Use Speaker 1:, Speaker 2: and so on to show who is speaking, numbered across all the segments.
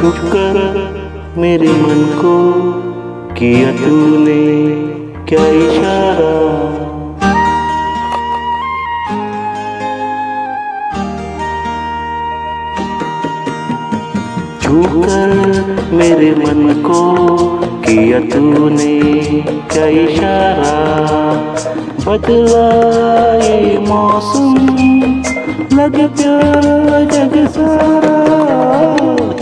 Speaker 1: छुपकर मेरे मन को किया तूने क्या इशारा? छूकर मेरे मन को किया तूने क्या इशारा? बदला मौसम, लग प्यारा जग सारा।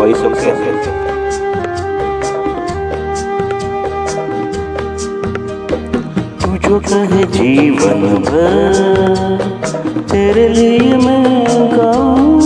Speaker 2: वॉइस ओके
Speaker 1: तू जो कहे जीवन भर, तेरे लिए मैं गाऊं,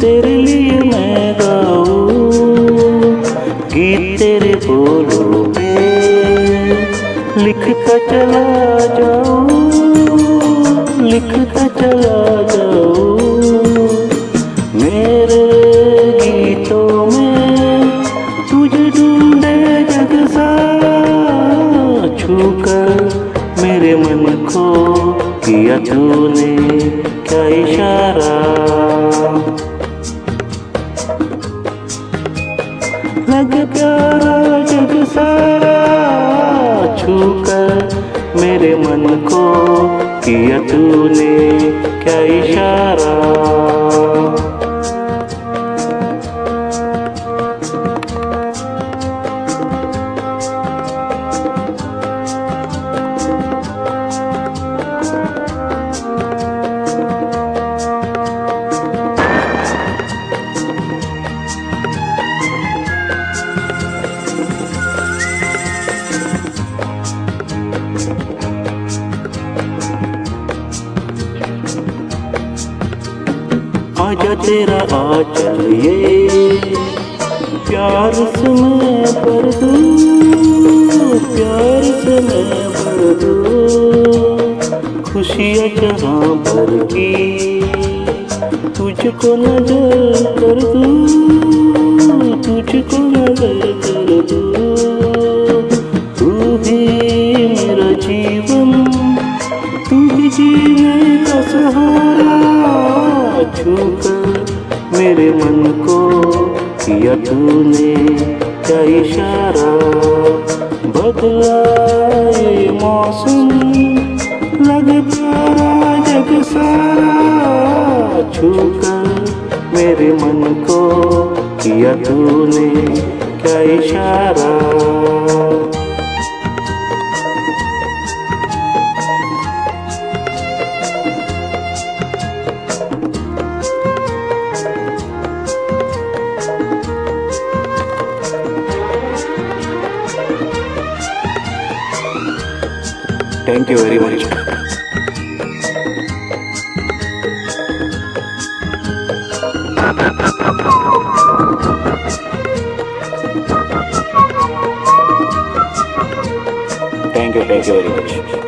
Speaker 1: तेरे लिए मैं गाऊं। गीत तेरे बोलों पे लिखता चला जाऊँ, लिखता चला जाऊँ। छूकर मेरे मन को किया तूने क्या इशारा? लगे प्यारा जग सारा, छूकर मेरे मन को किया तूने क्या इशारा? आजा तेरा आचल ये। प्यार से मैं भर दूँ प्यार से मैं भर दूँ खुशियाँ जहाँ भर की, तुझको नज़र कर दूँ, तुझको नज़र कर दूँ। तू ही मेरा जीवन, तू ही जीने का सहारा। छूकर मेरे मन को किया तूने क्या इशारा? बदला ये मौसम, लगे प्यारा जग सारा। छूकर मेरे मन को किया तूने क्या इशारा?
Speaker 2: Thank you very much thank you thank you very much